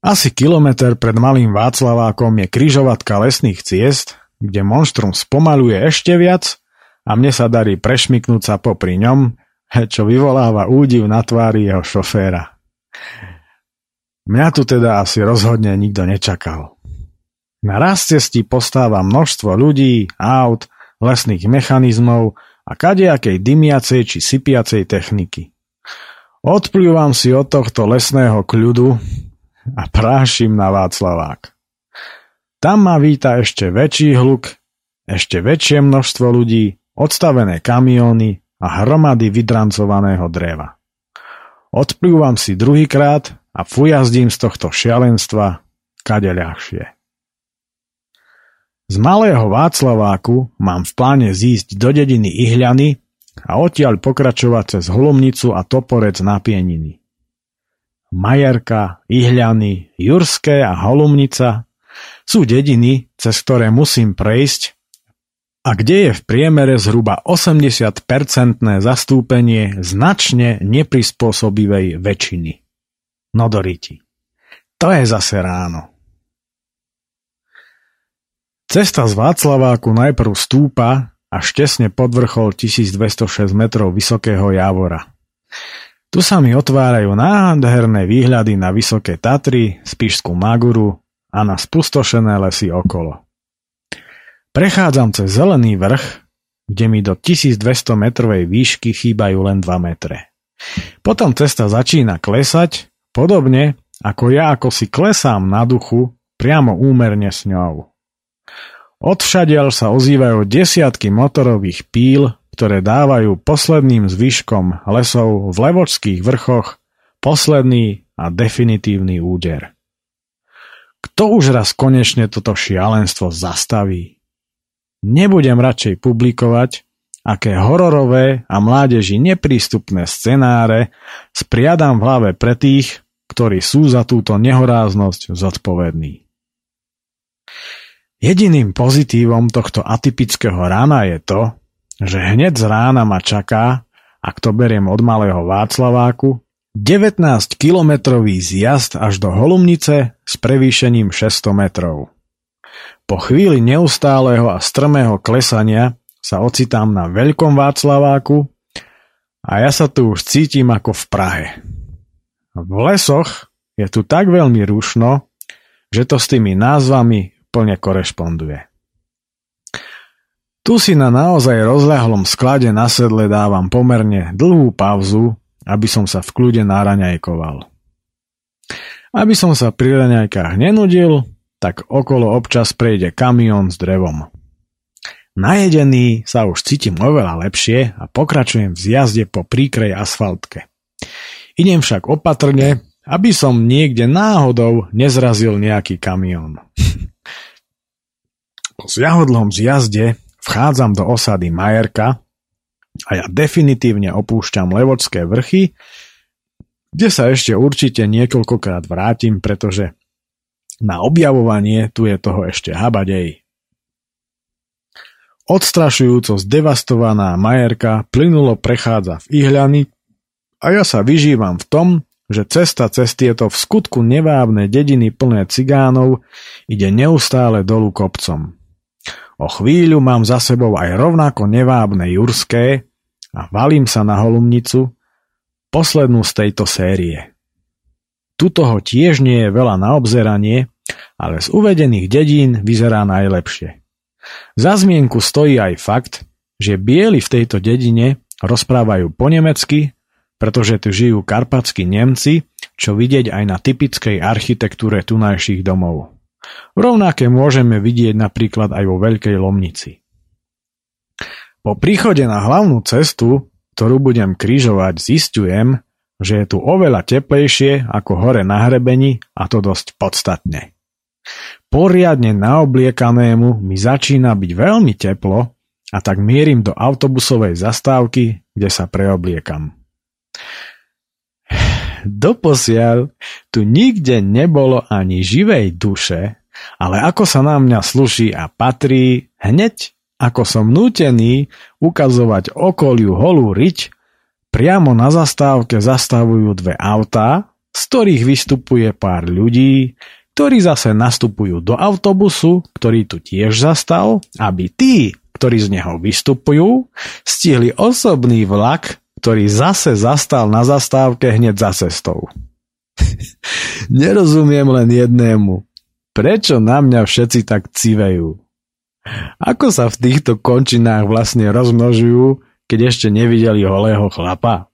Asi kilometr pred malým Václavákom je kryžovatka lesných ciest, kde monštrum spomaluje ešte viac a mne sa darí prešmiknúť sa popri ňom, čo vyvoláva údiv na tvári jeho šoféra. Mňa tu teda asi rozhodne nikto nečakal. Na raz postáva množstvo ľudí, aut, lesných mechanizmov a kadejakej dymiacej či sypiacej techniky. Odplývam si od tohto lesného kľudu a prášim na Václavák. Tam ma víta ešte väčší hluk, ešte väčšie množstvo ľudí odstavené kamióny a hromady vydrancovaného dreva. Odplúvam si druhýkrát a fujazdím z tohto šialenstva kade ľahšie. Z malého Václaváku mám v pláne zísť do dediny Ihľany a odtiaľ pokračovať cez Holomnicu a Toporec na Pieniny. Majerka, Ihľany, Jurské a Holumnica sú dediny, cez ktoré musím prejsť a kde je v priemere zhruba 80-percentné zastúpenie značne neprispôsobivej väčšiny. Nodoriti. To je zase ráno. Cesta z Václaváku najprv stúpa až tesne pod vrchol 1206 metrov vysokého Javora. Tu sa mi otvárajú nádherné výhľady na vysoké Tatry, Spišskú Maguru a na spustošené lesy okolo. Prechádzam cez zelený vrch, kde mi do 1200 metrovej výšky chýbajú len 2 metre. Potom cesta začína klesať, podobne ako ja ako si klesám na duchu priamo úmerne s ňou. Odvšadiaľ sa ozývajú desiatky motorových píl, ktoré dávajú posledným zvyškom lesov v levočských vrchoch posledný a definitívny úder. Kto už raz konečne toto šialenstvo zastaví? Nebudem radšej publikovať, aké hororové a mládeži neprístupné scenáre spriadam v hlave pre tých, ktorí sú za túto nehoráznosť zodpovední. Jediným pozitívom tohto atypického rána je to, že hneď z rána ma čaká, ak to beriem od malého Václaváku, 19-kilometrový zjazd až do Holumnice s prevýšením 600 metrov. Po chvíli neustáleho a strmého klesania sa ocitám na Veľkom Václaváku a ja sa tu už cítim ako v Prahe. V lesoch je tu tak veľmi rušno, že to s tými názvami plne korešponduje. Tu si na naozaj rozľahlom sklade na sedle dávam pomerne dlhú pauzu, aby som sa v kľude naraňajkoval. Aby som sa pri raňajkách nenudil, tak okolo občas prejde kamión s drevom. Najedený sa už cítim oveľa lepšie a pokračujem v zjazde po príkrej asfaltke. Idem však opatrne, aby som niekde náhodou nezrazil nejaký kamión. po zjahodlom zjazde vchádzam do osady Majerka a ja definitívne opúšťam Levočské vrchy, kde sa ešte určite niekoľkokrát vrátim, pretože na objavovanie tu je toho ešte habadej. Odstrašujúco zdevastovaná majerka plynulo prechádza v ihľany a ja sa vyžívam v tom, že cesta cez tieto v skutku nevávne dediny plné cigánov ide neustále dolu kopcom. O chvíľu mám za sebou aj rovnako nevábne Jurské a valím sa na Holumnicu, poslednú z tejto série. Tutoho tiež nie je veľa na obzeranie, ale z uvedených dedín vyzerá najlepšie. Za zmienku stojí aj fakt, že bieli v tejto dedine rozprávajú po nemecky, pretože tu žijú karpatskí Nemci, čo vidieť aj na typickej architektúre tunajších domov. Rovnaké môžeme vidieť napríklad aj vo Veľkej Lomnici. Po príchode na hlavnú cestu, ktorú budem krížovať, zistujem, že je tu oveľa teplejšie ako hore na hrebení a to dosť podstatne. Poriadne naobliekanému mi začína byť veľmi teplo a tak mierim do autobusovej zastávky, kde sa preobliekam. Doposiaľ tu nikde nebolo ani živej duše, ale ako sa na mňa sluší a patrí, hneď ako som nútený ukazovať okoliu holú riť, priamo na zastávke zastavujú dve autá, z ktorých vystupuje pár ľudí, ktorí zase nastupujú do autobusu, ktorý tu tiež zastal, aby tí, ktorí z neho vystupujú, stihli osobný vlak, ktorý zase zastal na zastávke hneď za cestou. Nerozumiem len jednému. Prečo na mňa všetci tak civejú? Ako sa v týchto končinách vlastne rozmnožujú, keď ešte nevideli holého chlapa?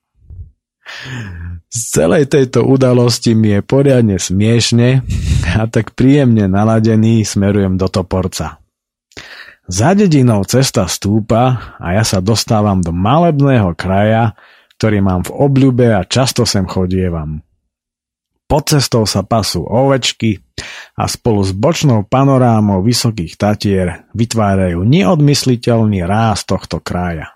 Z celej tejto udalosti mi je poriadne smiešne a tak príjemne naladený smerujem do Toporca. Za dedinou cesta stúpa a ja sa dostávam do malebného kraja, ktorý mám v obľúbe a často sem chodievam. Pod cestou sa pasú ovečky a spolu s bočnou panorámou vysokých tatier vytvárajú neodmysliteľný ráz tohto kraja.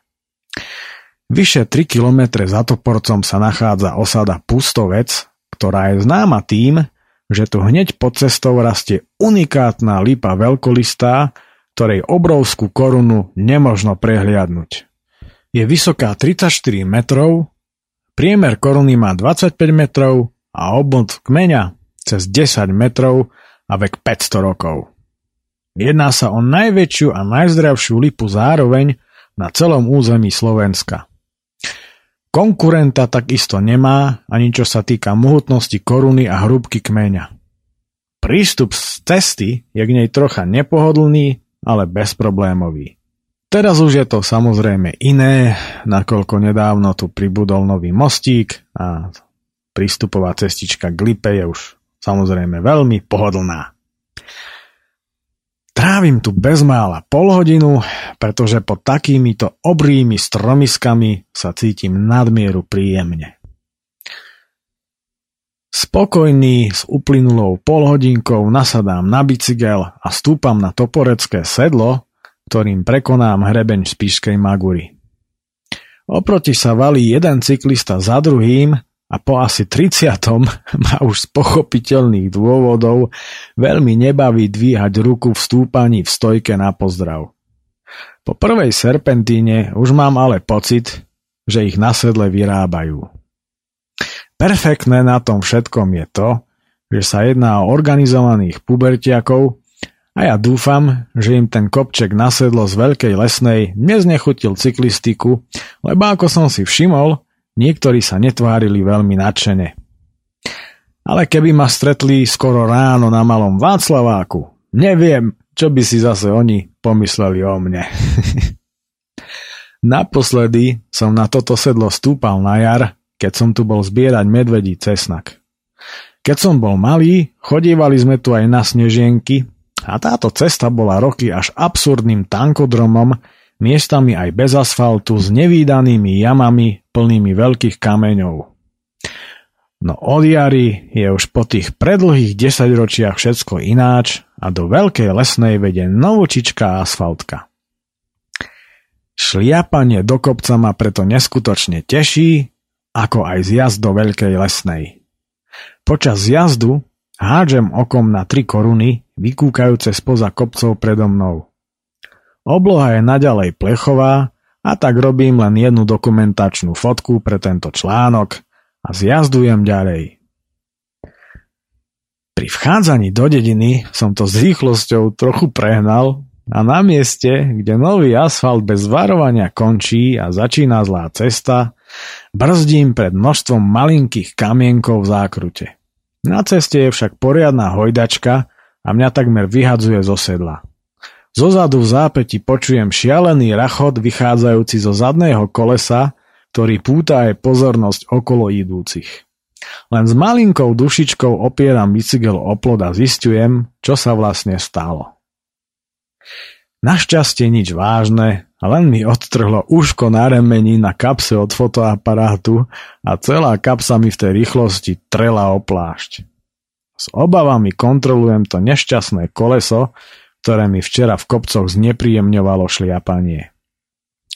Vyše 3 kilometre za Toporcom sa nachádza osada Pustovec, ktorá je známa tým, že tu hneď pod cestou rastie unikátna lipa veľkolistá, ktorej obrovskú korunu nemožno prehliadnúť. Je vysoká 34 metrov, priemer koruny má 25 metrov a obod kmeňa cez 10 metrov a vek 500 rokov. Jedná sa o najväčšiu a najzdravšiu lipu zároveň na celom území Slovenska. Konkurenta takisto nemá, ani čo sa týka mohutnosti koruny a hrúbky kmeňa. Prístup z cesty je k nej trocha nepohodlný, ale bezproblémový. Teraz už je to samozrejme iné, nakoľko nedávno tu pribudol nový mostík a prístupová cestička k Lipe je už samozrejme veľmi pohodlná. Trávim tu bezmála pol hodinu, pretože pod takýmito obrými stromiskami sa cítim nadmieru príjemne. Spokojný s uplynulou polhodinkou nasadám na bicykel a stúpam na toporecké sedlo, ktorým prekonám hrebeň Spišskej Magury. Oproti sa valí jeden cyklista za druhým a po asi 30. ma už z pochopiteľných dôvodov veľmi nebaví dvíhať ruku v stúpaní v stojke na pozdrav. Po prvej serpentíne už mám ale pocit, že ich na sedle vyrábajú. Perfektné na tom všetkom je to, že sa jedná o organizovaných pubertiakov a ja dúfam, že im ten kopček na sedlo z Veľkej lesnej neznechutil cyklistiku, lebo ako som si všimol, niektorí sa netvárili veľmi nadšene. Ale keby ma stretli skoro ráno na malom Václaváku, neviem, čo by si zase oni pomysleli o mne. Naposledy som na toto sedlo stúpal na jar keď som tu bol zbierať medvedí cesnak. Keď som bol malý, chodívali sme tu aj na snežienky a táto cesta bola roky až absurdným tankodromom, miestami aj bez asfaltu s nevýdanými jamami plnými veľkých kameňov. No od jary je už po tých predlhých desaťročiach všetko ináč a do veľkej lesnej vede novúčičká asfaltka. Šliapanie do kopca ma preto neskutočne teší ako aj zjazd do Veľkej lesnej. Počas zjazdu hádžem okom na tri koruny, vykúkajúce spoza kopcov predo mnou. Obloha je naďalej plechová a tak robím len jednu dokumentačnú fotku pre tento článok a zjazdujem ďalej. Pri vchádzaní do dediny som to s rýchlosťou trochu prehnal, a na mieste, kde nový asfalt bez varovania končí a začína zlá cesta, brzdím pred množstvom malinkých kamienkov v zákrute. Na ceste je však poriadna hojdačka a mňa takmer vyhadzuje zo sedla. Zozadu v zápäti počujem šialený rachot vychádzajúci zo zadného kolesa, ktorý púta aj pozornosť okolo idúcich. Len s malinkou dušičkou opieram bicykel o plod a zistujem, čo sa vlastne stalo. Našťastie nič vážne, len mi odtrhlo uško na remení na kapse od fotoaparátu a celá kapsa mi v tej rýchlosti trela o plášť. S obavami kontrolujem to nešťastné koleso, ktoré mi včera v kopcoch znepríjemňovalo šliapanie.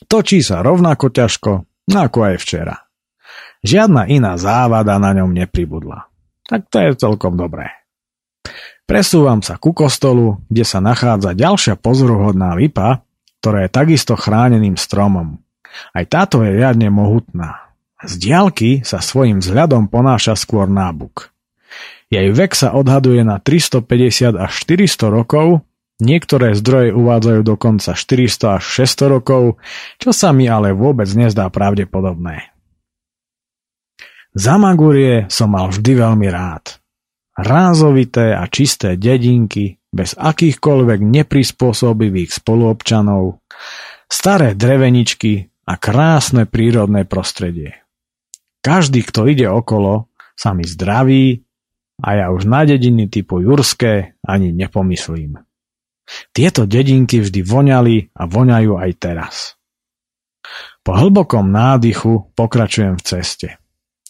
Točí sa rovnako ťažko, ako aj včera. Žiadna iná závada na ňom nepribudla. Tak to je celkom dobré. Presúvam sa ku kostolu, kde sa nachádza ďalšia pozoruhodná lipa, ktorá je takisto chráneným stromom. Aj táto je riadne mohutná. Z diálky sa svojim vzhľadom ponáša skôr nábuk. Jej vek sa odhaduje na 350 až 400 rokov, niektoré zdroje uvádzajú dokonca 400 až 600 rokov, čo sa mi ale vôbec nezdá pravdepodobné. Za Magúrie som mal vždy veľmi rád. Rázovité a čisté dedinky, bez akýchkoľvek neprispôsobivých spoluobčanov, staré dreveničky a krásne prírodné prostredie. Každý, kto ide okolo, sa mi zdraví a ja už na dediny typu Jurské ani nepomyslím. Tieto dedinky vždy voňali a voňajú aj teraz. Po hlbokom nádychu pokračujem v ceste.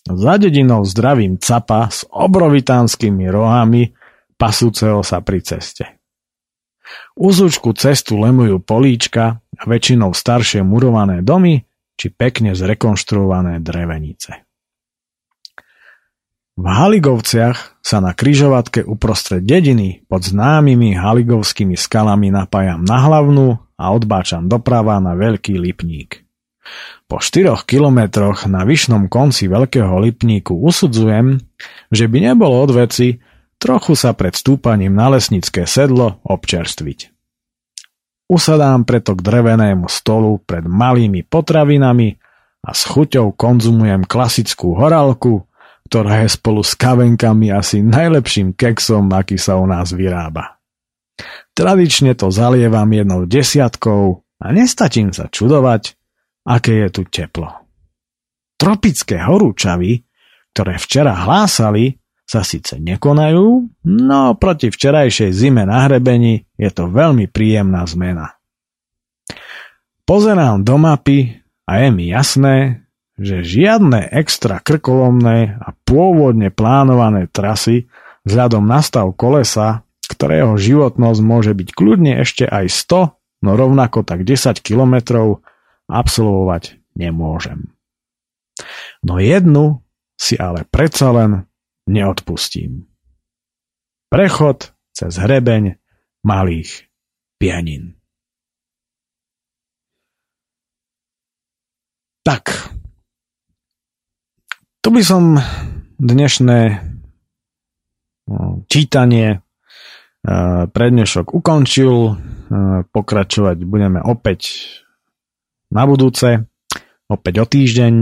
Za dedinou zdravím capa s obrovitánskymi rohami, pasúceho sa pri ceste. Úzučku cestu lemujú políčka a väčšinou staršie murované domy či pekne zrekonštruované drevenice. V Haligovciach sa na kryžovatke uprostred dediny pod známymi haligovskými skalami napájam na hlavnú a odbáčam doprava na veľký lipník. Po 4 kilometroch na vyšnom konci Veľkého Lipníku usudzujem, že by nebolo od veci trochu sa pred stúpaním na lesnické sedlo občerstviť. Usadám preto k drevenému stolu pred malými potravinami a s chuťou konzumujem klasickú horálku, ktorá je spolu s kavenkami asi najlepším keksom, aký sa u nás vyrába. Tradične to zalievam jednou desiatkou a nestačím sa čudovať, aké je tu teplo. Tropické horúčavy, ktoré včera hlásali, sa síce nekonajú, no proti včerajšej zime na hrebení je to veľmi príjemná zmena. Pozerám do mapy a je mi jasné, že žiadne extra krkolomné a pôvodne plánované trasy vzhľadom na stav kolesa, ktorého životnosť môže byť kľudne ešte aj 100, no rovnako tak 10 kilometrov, absolvovať nemôžem. No jednu si ale predsa len neodpustím. Prechod cez hrebeň malých pianin. Tak, tu by som dnešné no, čítanie e, prednešok ukončil. E, pokračovať budeme opäť na budúce, opäť o týždeň.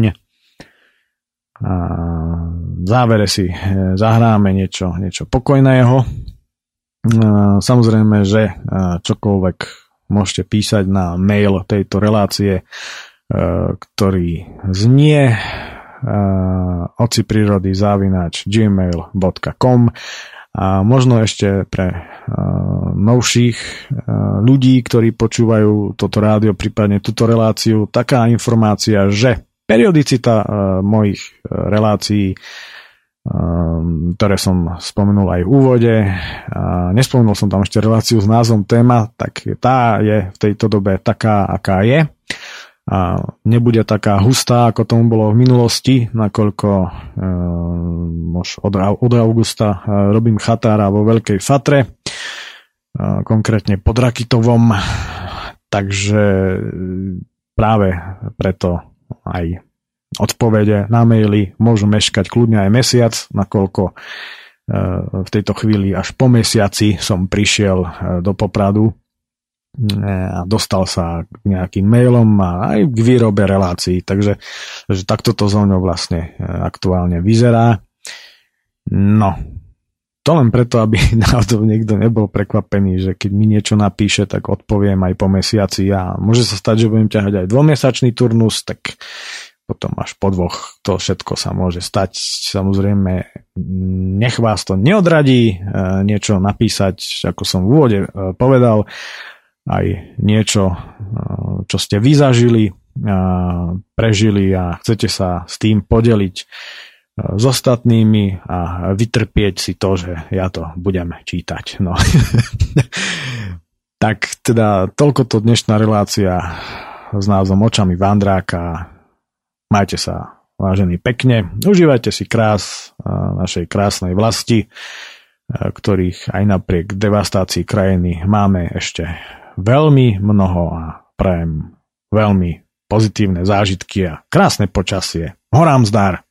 A v závere si e, zahráme niečo, niečo pokojného. Samozrejme, že e, čokoľvek môžete písať na mail tejto relácie, e, ktorý znie oci prírody zavinač gmail.com a možno ešte pre uh, novších uh, ľudí, ktorí počúvajú toto rádio, prípadne túto reláciu, taká informácia, že periodicita uh, mojich uh, relácií, uh, ktoré som spomenul aj v úvode, uh, nespomenul som tam ešte reláciu s názvom téma, tak tá je v tejto dobe taká, aká je a nebude taká hustá, ako tomu bolo v minulosti, nakoľko e, od, od augusta e, robím chatára vo Veľkej Fatre, e, konkrétne pod Rakitovom, takže práve preto aj odpovede na maily môžu meškať kľudne aj mesiac, nakoľko e, v tejto chvíli až po mesiaci som prišiel e, do Popradu a dostal sa k nejakým mailom a aj k výrobe relácií. Takže že takto to so mnou vlastne e, aktuálne vyzerá. No, to len preto, aby náhodou niekto nebol prekvapený, že keď mi niečo napíše, tak odpoviem aj po mesiaci a môže sa stať, že budem ťahať aj dvomesačný turnus, tak potom až po dvoch to všetko sa môže stať. Samozrejme, nech vás to neodradí e, niečo napísať, ako som v úvode e, povedal, aj niečo, čo ste vyzažili, prežili a chcete sa s tým podeliť s ostatnými a vytrpieť si to, že ja to budem čítať. No. tak teda toľko to dnešná relácia s názvom Očami Vandráka. Majte sa vážení pekne, užívajte si krás našej krásnej vlasti, ktorých aj napriek devastácii krajiny máme ešte veľmi mnoho a prajem veľmi pozitívne zážitky a krásne počasie. Horám zdar!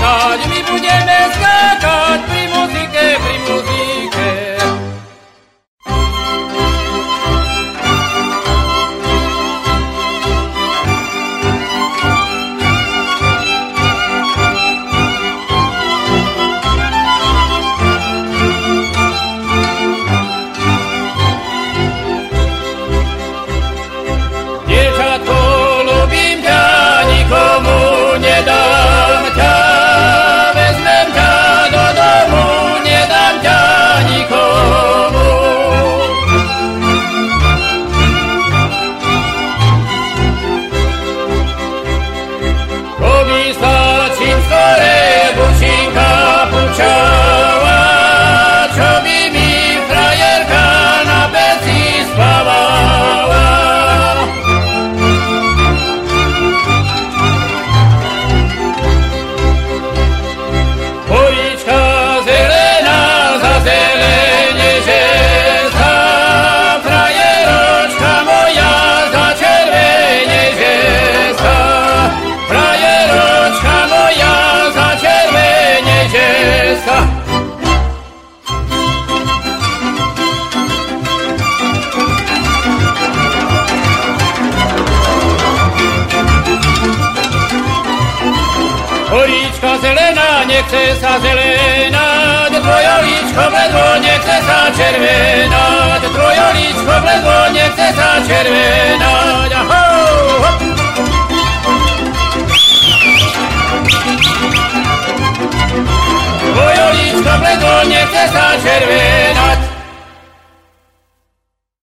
Nie chce za